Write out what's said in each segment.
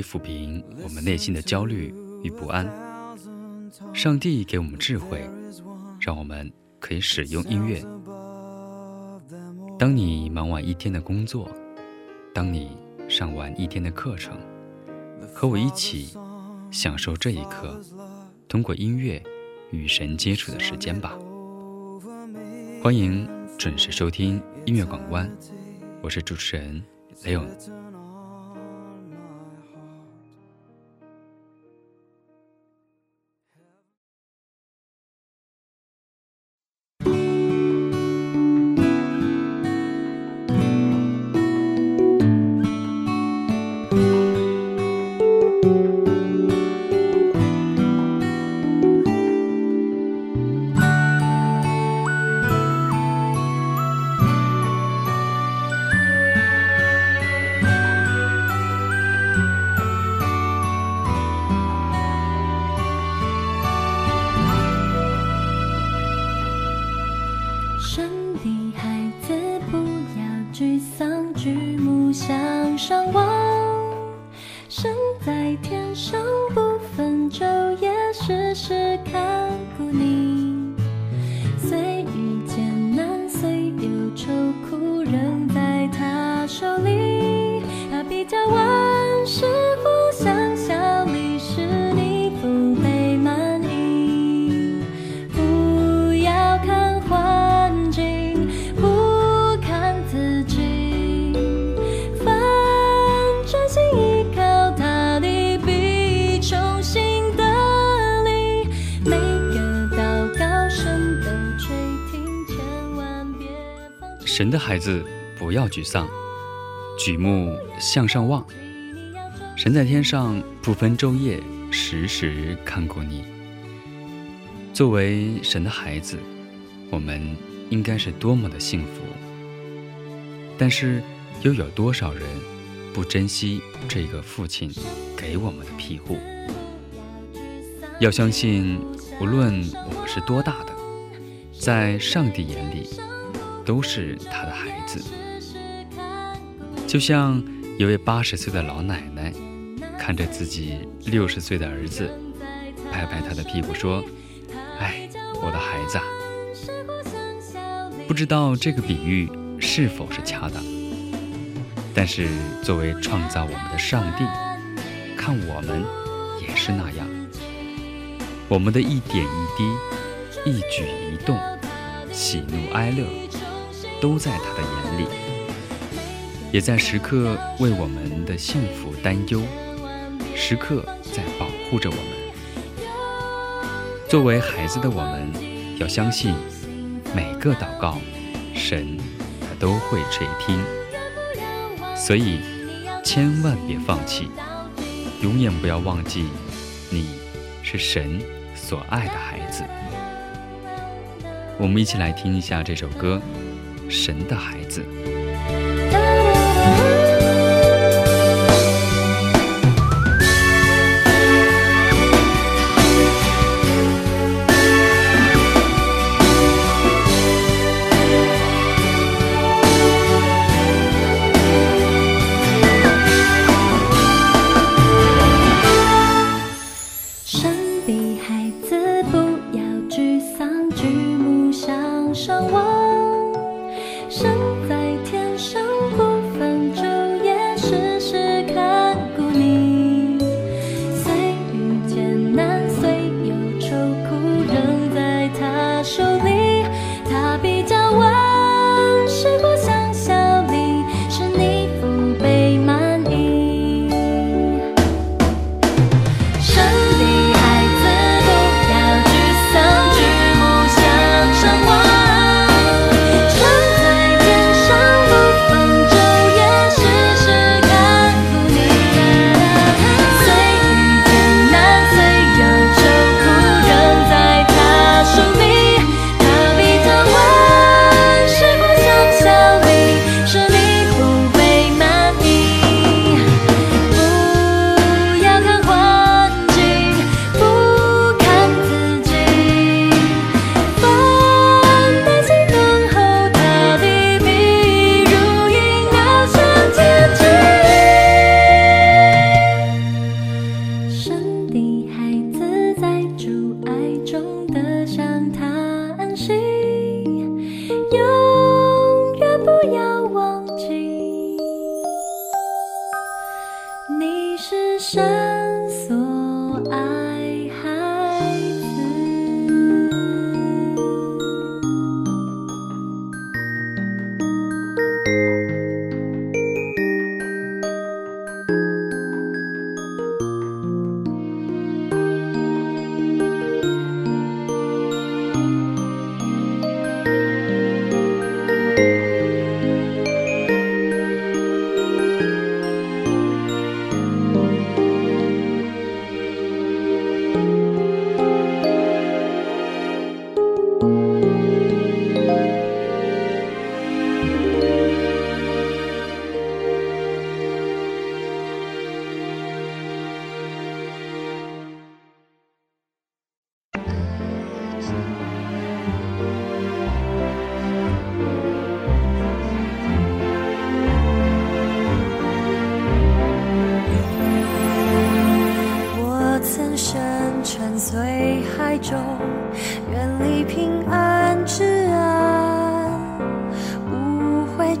以抚平我们内心的焦虑与不安。上帝给我们智慧，让我们可以使用音乐。当你忙完一天的工作，当你上完一天的课程，和我一起享受这一刻，通过音乐与神接触的时间吧。欢迎准时收听音乐港湾，我是主持人 Leon。神上望。身在天上，不分昼夜，时时看神的孩子，不要沮丧，举目向上望。神在天上不分昼夜，时时看顾你。作为神的孩子，我们应该是多么的幸福。但是，又有多少人不珍惜这个父亲给我们的庇护？要相信，无论我们是多大的，在上帝眼里，都是他的孩子。就像一位八十岁的老奶奶，看着自己六十岁的儿子，拍拍他的屁股说：“哎，我的孩子。”不知道这个比喻是否是恰当，但是作为创造我们的上帝，看我们也是那样。我们的一点一滴、一举一动、喜怒哀乐，都在他的眼里，也在时刻为我们的幸福担忧，时刻在保护着我们。作为孩子的我们，要相信每个祷告，神他都会垂听。所以，千万别放弃，永远不要忘记，你是神所爱的孩子。我们一起来听一下这首歌《神的孩子》。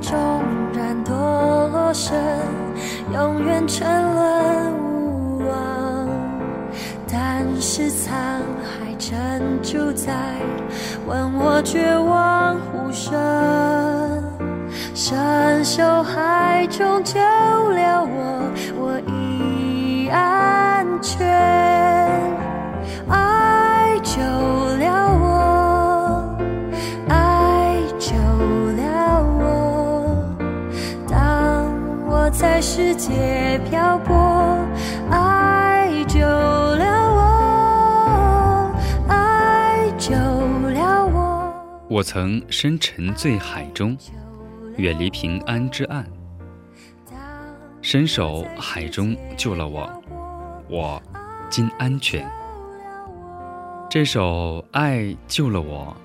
纵然堕落身，永远沉沦无望。但是沧海珍珠在，问我绝望呼声。深受海中救了我，我已安全。我，爱救了我。我曾深沉醉海中，远离平安之岸，伸手海中救了我，我今安全。这首《爱救了我》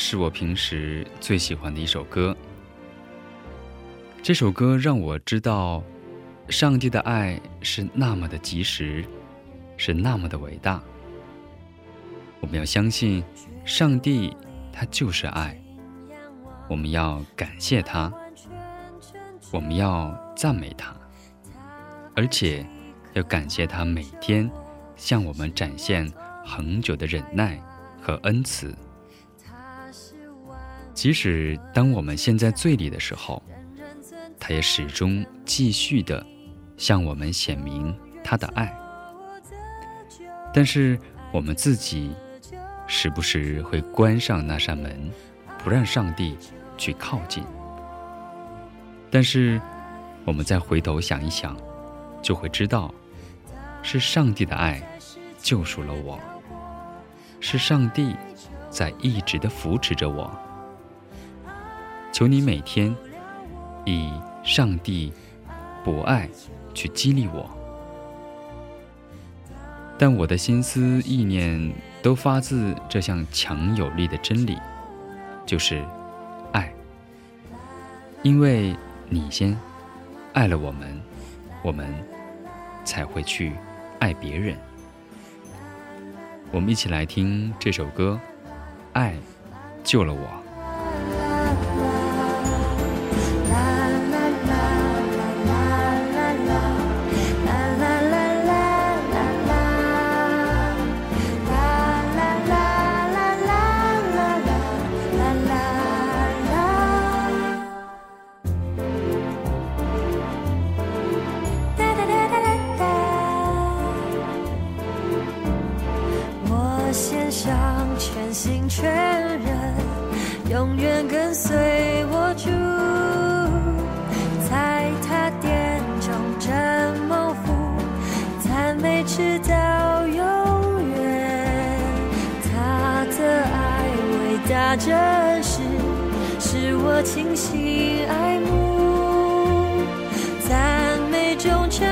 是我平时最喜欢的一首歌。这首歌让我知道，上帝的爱是那么的及时，是那么的伟大。我们要相信，上帝他就是爱。我们要感谢他，我们要赞美他，而且要感谢他每天向我们展现恒久的忍耐和恩慈。即使当我们陷在罪里的时候，他也始终继续的向我们显明他的爱。但是我们自己时不时会关上那扇门，不让上帝去靠近。但是我们再回头想一想，就会知道，是上帝的爱救赎了我，是上帝在一直的扶持着我。求你每天以上帝博爱去激励我，但我的心思意念都发自这项强有力的真理，就是爱。因为你先爱了我们，我们才会去爱别人。我们一起来听这首歌，《爱救了我》。永远跟随我主，在他殿中真蒙福，赞美直到永远。他的爱伟大真实，使我倾心爱慕，赞美忠诚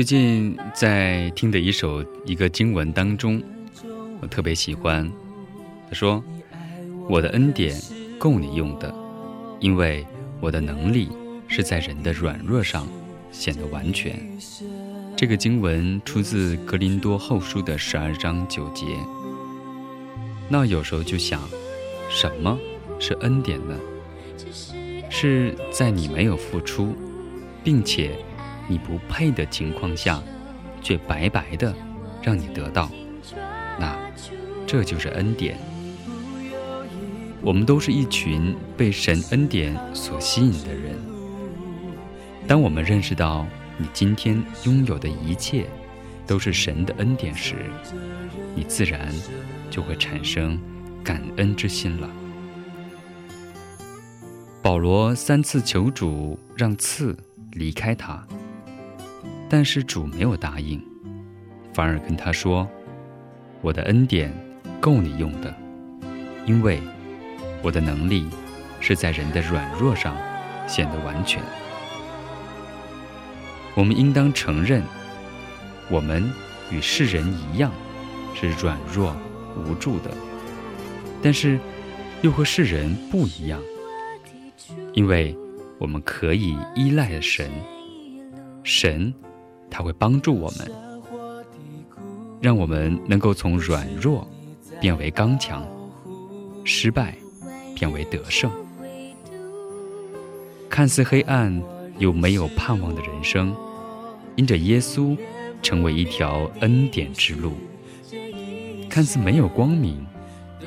最近在听的一首一个经文当中，我特别喜欢。他说：“我的恩典够你用的，因为我的能力是在人的软弱上显得完全。”这个经文出自格林多后书的十二章九节。那有时候就想，什么是恩典呢？是在你没有付出，并且你不配的情况下，却白白的让你得到，那这就是恩典。我们都是一群被神恩典所吸引的人。当我们认识到你今天拥有的一切都是神的恩典时，你自然就会产生感恩之心了。保罗三次求主让刺离开他，但是主没有答应，反而跟他说：“我的恩典够你用的，因为我的能力是在人的软弱上显得完全。”我们应当承认，我们与世人一样是软弱无助的，但是又和世人不一样，因为我们可以依赖神，神他会帮助我们，让我们能够从软弱变为刚强，失败变为得胜。看似黑暗又没有盼望的人生，因着耶稣成为一条恩典之路；看似没有光明、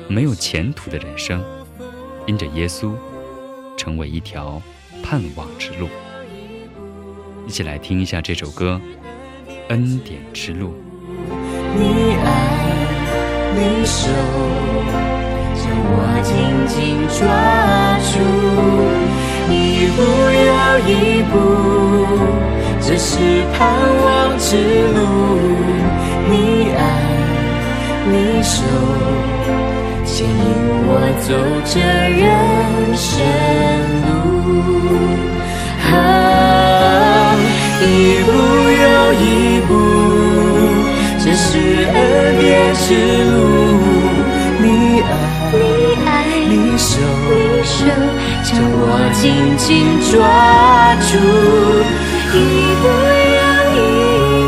没有前途的人生，因着耶稣成为一条盼望之路。一起来听一下这首歌《恩典之路》。你爱，你手，将我紧紧抓住，一步又一步，这是盼望之路。你爱，你手，牵引我走这人生路。一步，这是恩典之路。你爱，你爱，你手，你手，将我紧紧抓住，一步又一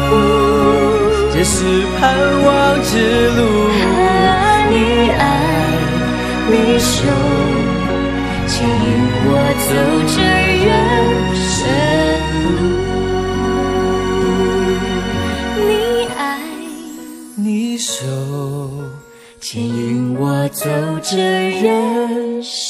步，这是盼望之路。你爱，你手。牵引我走这走着人生。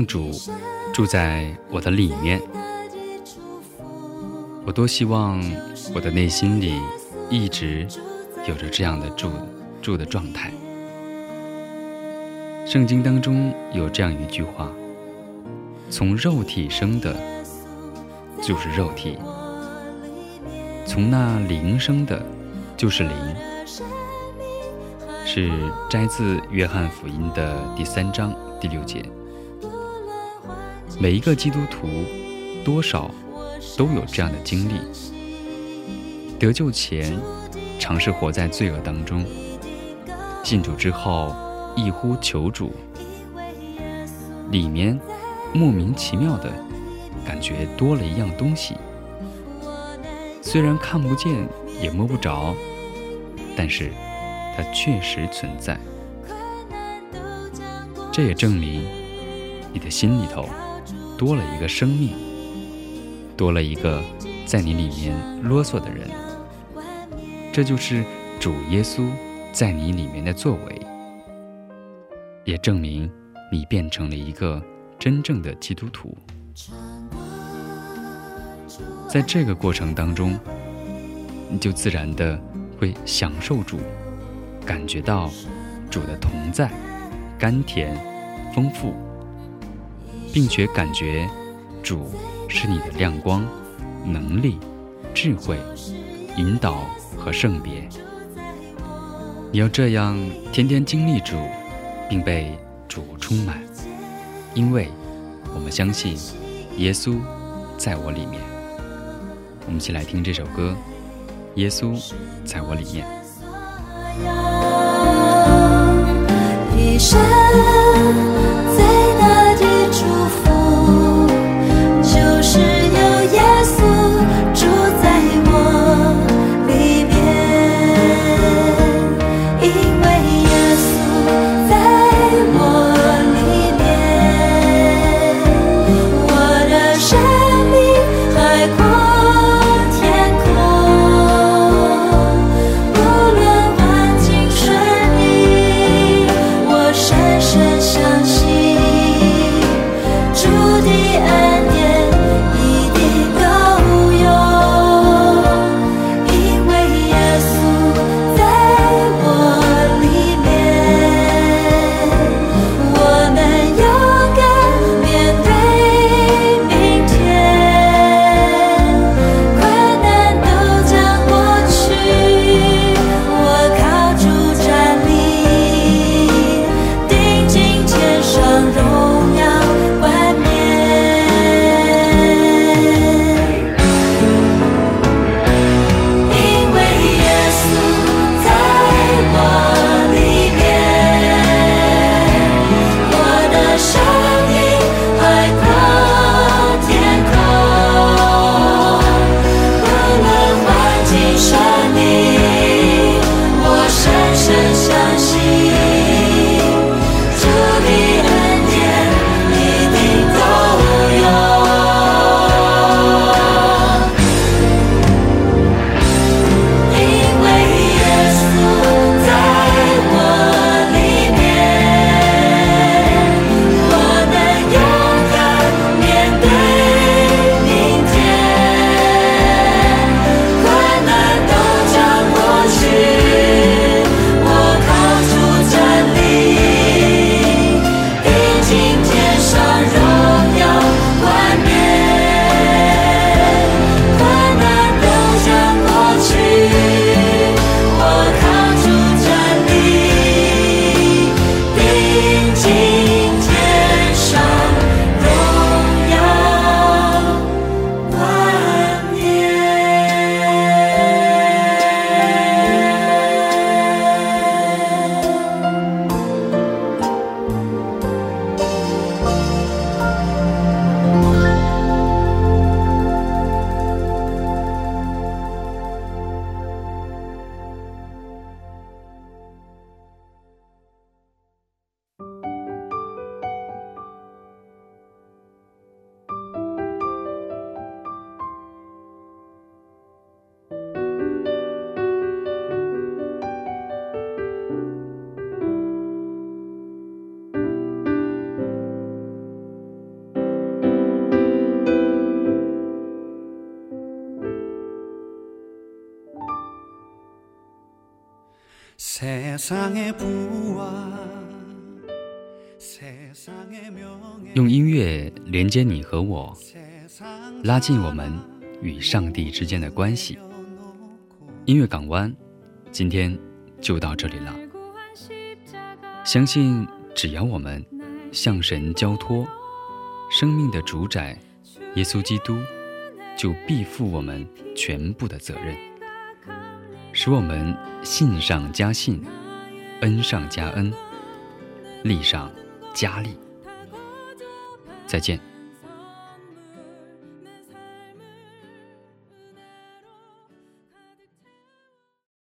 让主住在我的里面，我多希望我的内心里一直有着这样的住住的状态。圣经当中有这样一句话：“从肉体生的，就是肉体；从那灵生的，就是灵。”是摘自约翰福音的第三章第六节。每一个基督徒多少都有这样的经历：得救前尝试活在罪恶当中，信主之后一呼求主，里面莫名其妙的感觉多了一样东西，虽然看不见也摸不着，但是它确实存在。这也证明你的心里头。多了一个生命，多了一个在你里面啰嗦的人，这就是主耶稣在你里面的作为，也证明你变成了一个真正的基督徒。在这个过程当中，你就自然的会享受主，感觉到主的同在，甘甜，丰富。并且感觉主是你的亮光、能力、智慧、引导和圣别。你要这样天天经历主，并被主充满，因为我们相信耶稣在我里面。我们一起来听这首歌，《耶稣在我里面》。用音乐连接你和我，拉近我们与上帝之间的关系。音乐港湾，今天就到这里了。相信只要我们向神交托，生命的主宰耶稣基督就必负我们全部的责任，使我们信上加信，恩上加恩，利上加利。再见。